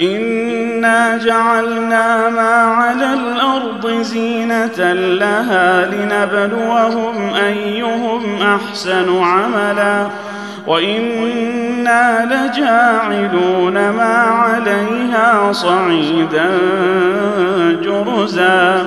انا جعلنا ما على الأرض زينه لها لنبلوهم ايهم احسن عملا وأنا لجاعلون ما عليها صعيدا جرزا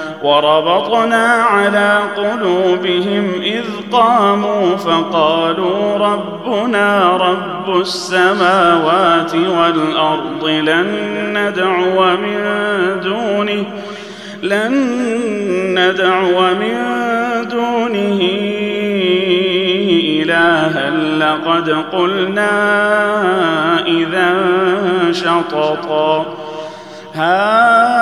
وربطنا على قلوبهم إذ قاموا فقالوا ربنا رب السماوات والأرض لن ندعو من دونه لن ندعو من دونه إلها لقد قلنا إذا شططا. هؤلاء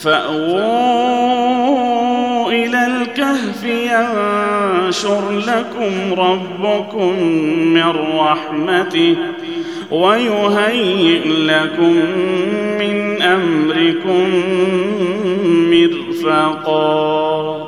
فأووا إلى الكهف ينشر لكم ربكم من رحمته ويهيئ لكم من أمركم مرفقا.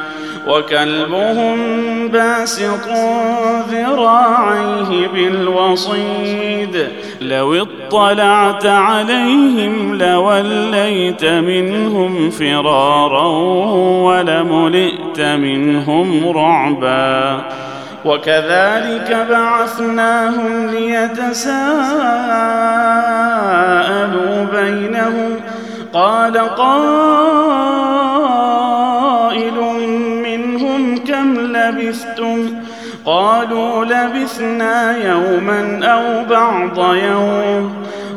وكلبهم باسط ذراعيه بالوصيد لو اطلعت عليهم لوليت منهم فرارا ولملئت منهم رعبا. وكذلك بعثناهم ليتساءلوا بينهم. قال قائل لبثتم؟ قالوا لبثنا يوما أو بعض يوم.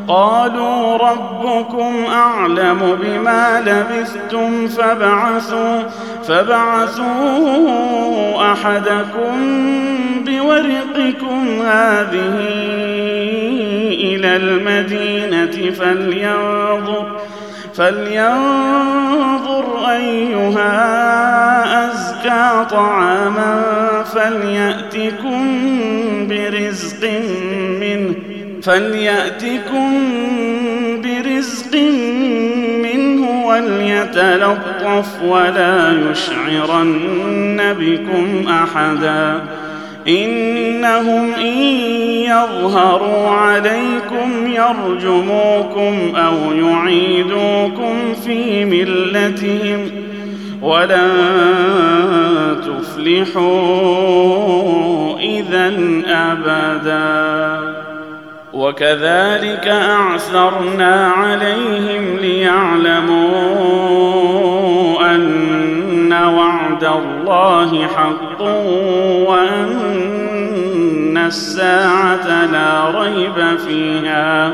قالوا ربكم أعلم بما لبثتم فبعثوا فبعثوا أحدكم بورقكم هذه إلى المدينة فلينظر فلينظر أيها طعاما فليأتكم برزق منه فليأتكم برزق منه وليتلطف ولا يشعرن بكم أحدا. إنهم إن يظهروا عليكم يرجموكم أو يعيدوكم في ملتهم ولن تفلحوا اذا ابدا وكذلك اعثرنا عليهم ليعلموا ان وعد الله حق وان الساعة لا ريب فيها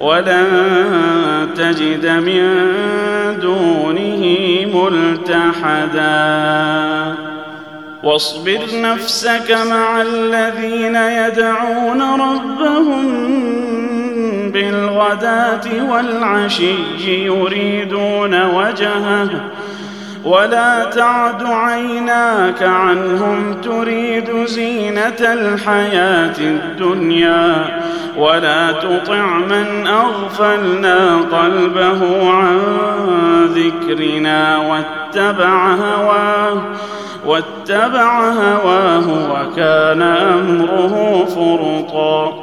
ولن تجد من دونه ملتحدا. واصبر نفسك مع الذين يدعون ربهم بالغداة والعشي يريدون وجهه. ولا تعد عيناك عنهم تريد زينة الحياة الدنيا ولا تطع من أغفلنا قلبه عن ذكرنا واتبع هواه واتبع هواه وكان أمره فرطا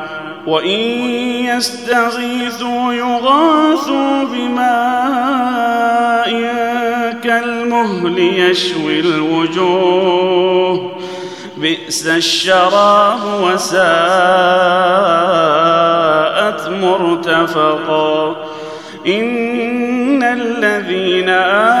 وإن يستغيثوا يغاثوا بماء كالمهل يشوي الوجوه بئس الشراب وساءت مرتفقا إن الذين امنوا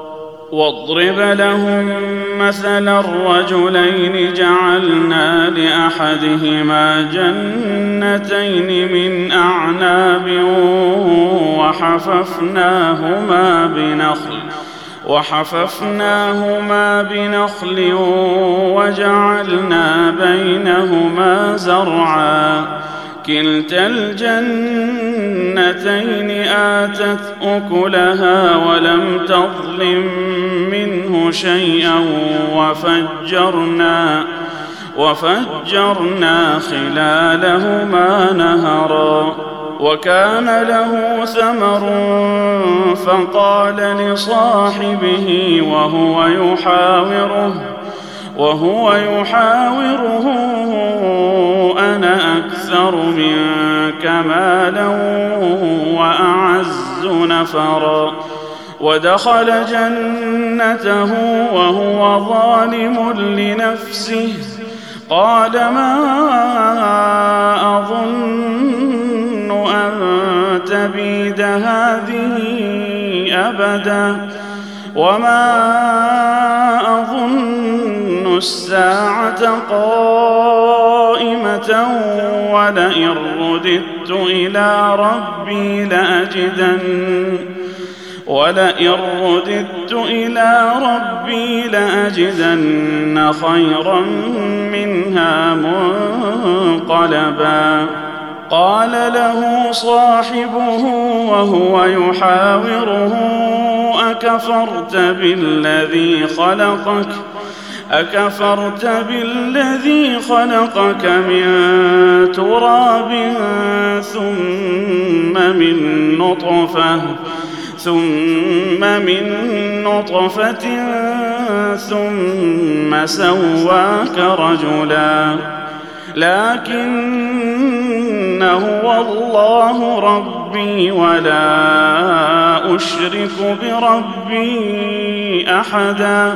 واضرب لهم مثل الرجلين جعلنا لأحدهما جنتين من أعناب وحففناهما بنخل وحففناهما بنخل وجعلنا بينهما زرعا كلتا الجنتين آتت أكلها ولم تظلم منه شيئا وفجرنا وفجرنا خلالهما نهرا وكان له ثمر فقال لصاحبه وهو يحاوره وهو يحاوره أنا أكثر منك مالا وأعز نفرا. ودخل جنته وهو ظالم لنفسه. قال ما أظن أن تبيد هذه أبدا. وما أظن الساعة قائمة ولئن رددت إلى ربي لأجدن ولئن رددت إلى ربي لأجدن خيرا منها منقلبا. قال له صاحبه وهو يحاوره أكفرت بالذي خلقك؟ أكفرت بالذي خلقك من تراب ثم من نطفة ثم من نطفة ثم سواك رجلا. لكن هو الله ربي ولا أشرك بربي أحدا.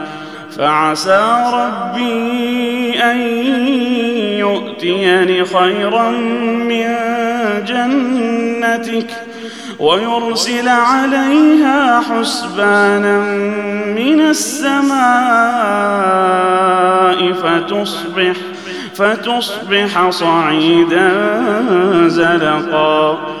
فعسى ربي أن يؤتيني خيرا من جنتك ويرسل عليها حسبانا من السماء فتصبح فتصبح صعيدا زلقا.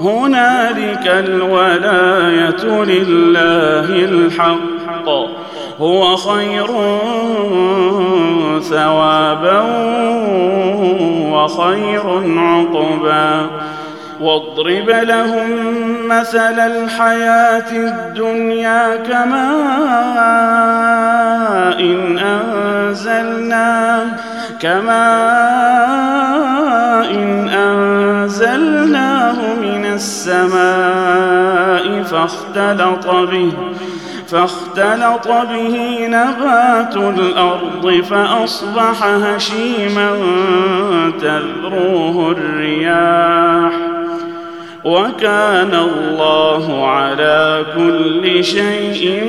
هنالك الولاية لله الحق. هو خير ثوابا وخير عقبا. واضرب لهم مثل الحياة الدنيا كماء إن أنزلناه كماء إن أنزلناه من السماء فاختلط به فاختلط به نبات الأرض فأصبح هشيما تذروه الرياح. وكان الله على كل شيء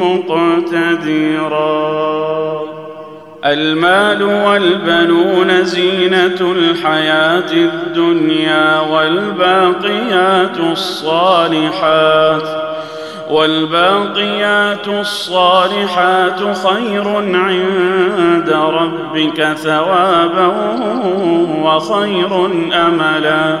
مقتدرا. المال والبنون زينة الحياة الدنيا والباقيات الصالحات والباقيات الصالحات خير عند ربك ثوابا وخير أملا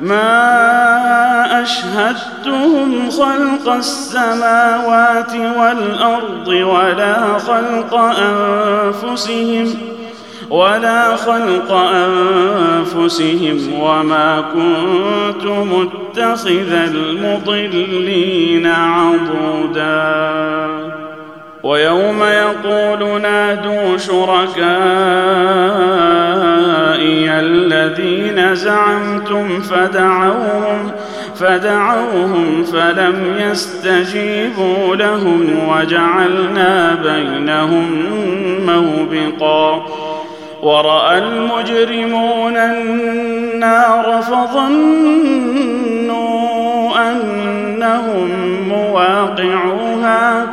ما أشهدتهم خلق السماوات والأرض ولا خلق أنفسهم ولا خلق أنفسهم وما كنت متخذ المضلين عضدا. ويوم يقول نادوا شركائي الذين زعمتم فدعوهم فدعوهم فلم يستجيبوا لهم وجعلنا بينهم موبقا ورأى المجرمون النار فظنوا أنهم مواقعوها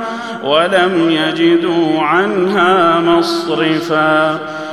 ولم يجدوا عنها مصرفا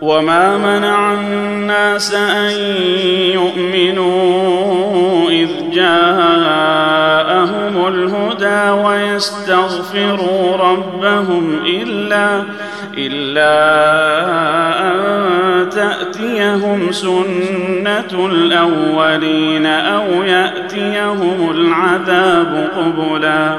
وما منع الناس ان يؤمنوا اذ جاءهم الهدى ويستغفروا ربهم الا الا ان تاتيهم سنه الاولين أو ياتيهم العذاب قبلا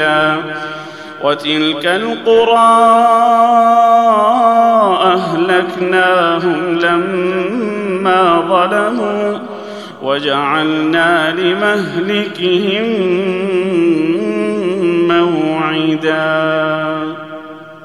موئلا وتلك القرى أهلكناهم لما ظلموا وجعلنا لمهلكهم موعدا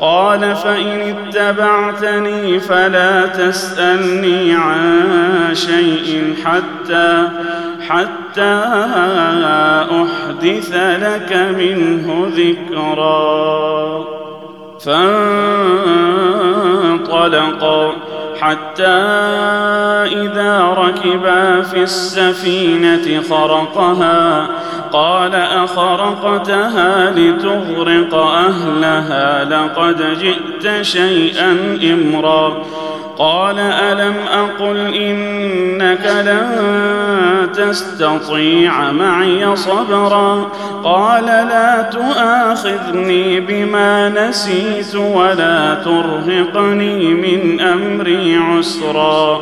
قال فإن اتبعتني فلا تسألني عن شيء حتى حتى أحدث لك منه ذكرا. فانطلقا حتى إذا ركبا في السفينة خرقها قال أخرقتها لتغرق أهلها لقد جئت شيئا إمرا. قال ألم أقل إنك لن تستطيع معي صبرا. قال لا تؤاخذني بما نسيت ولا ترهقني من أمري عسرا.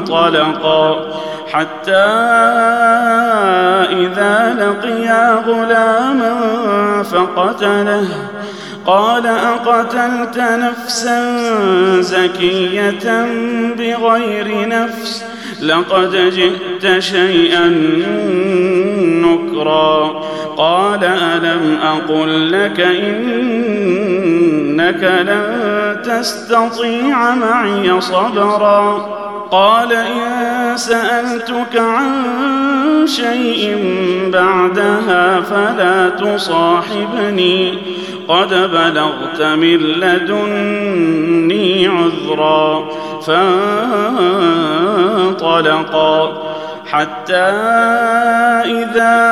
فانطلقا حتى إذا لقيا غلاما فقتله. قال أقتلت نفسا زكية بغير نفس؟ لقد جئت شيئا نكرا. قال ألم أقل لك إنك لن تستطيع معي صبرا. قال إن سألتك عن شيء بعدها فلا تصاحبني. قد بلغت من لدني عذرا فانطلقا. حتى إذا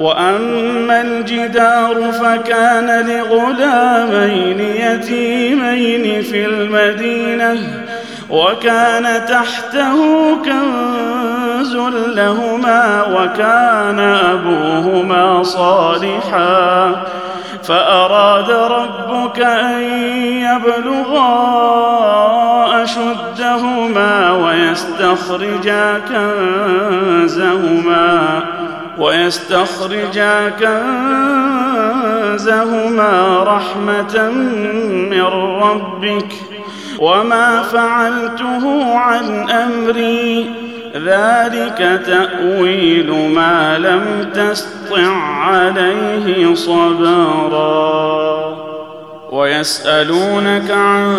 وأما الجدار فكان لغلامين يتيمين في المدينة وكان تحته كنز لهما وكان أبوهما صالحا. فأراد ربك أن يبلغا أشدهما ويستخرجا كنزهما. ويستخرجا كنزهما رحمة من ربك وما فعلته عن أمري. ذلك تأويل ما لم تسطع عليه صبرا. ويسألونك عن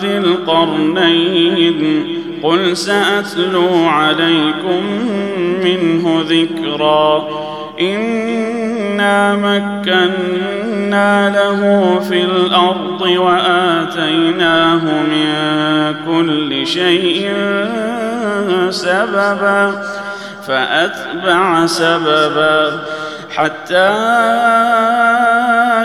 ذي القرنين قل سأتلو عليكم منه ذكرا. انا مكنا له في الأرض واتيناه من كل شيء سببا فاتبع سببا حتى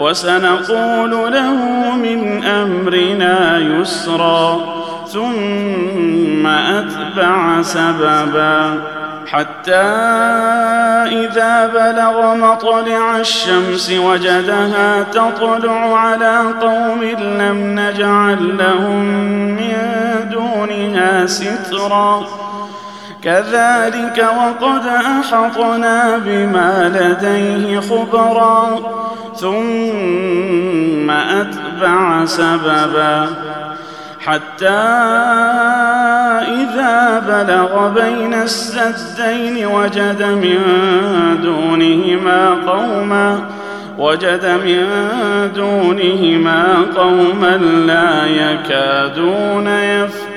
وسنقول له من أمرنا يسرا ثم أتبع سببا. حتى إذا بلغ مطلع الشمس وجدها تطلع على قوم لم نجعل لهم من دونها سترا. كذلك وقد أحطنا بما لديه خبرا ثم أتبع سببا. حتى إذا بلغ بين السدين وجد من دونهما قوما وجد من دونهما قوما لا يكادون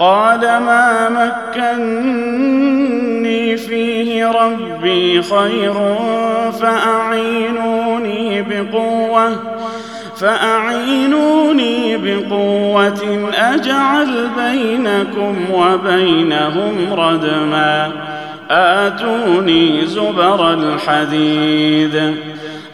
قال ما مكني فيه ربي خير فأعينوني بقوة فأعينوني بقوة أجعل بينكم وبينهم ردما آتوني زبر الحديد.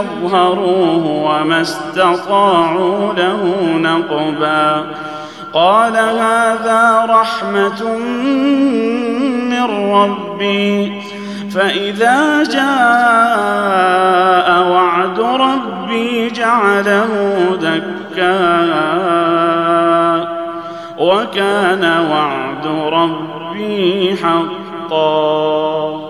يظهروه وما استطاعوا له نقبا. قال هذا رحمة من ربي. فإذا جاء وعد ربي جعله دكا. وكان وعد ربي حقا.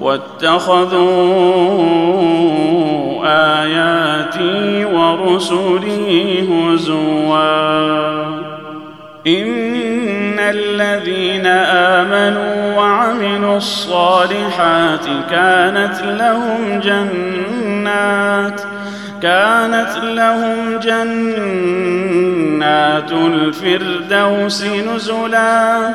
واتخذوا آياتي ورسلي هزوا. إن الذين آمنوا وعملوا الصالحات كانت لهم جنات كانت لهم جنات الفردوس نزلا.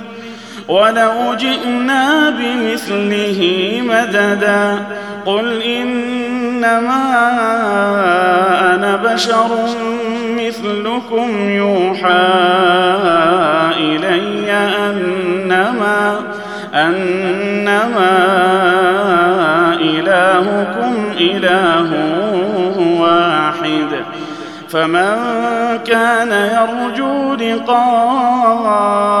ولو جئنا بمثله مددا. قل إنما أنا بشر مثلكم يوحى إلي أنما أنما إلهكم إله واحد. فمن كان يرجو لقاء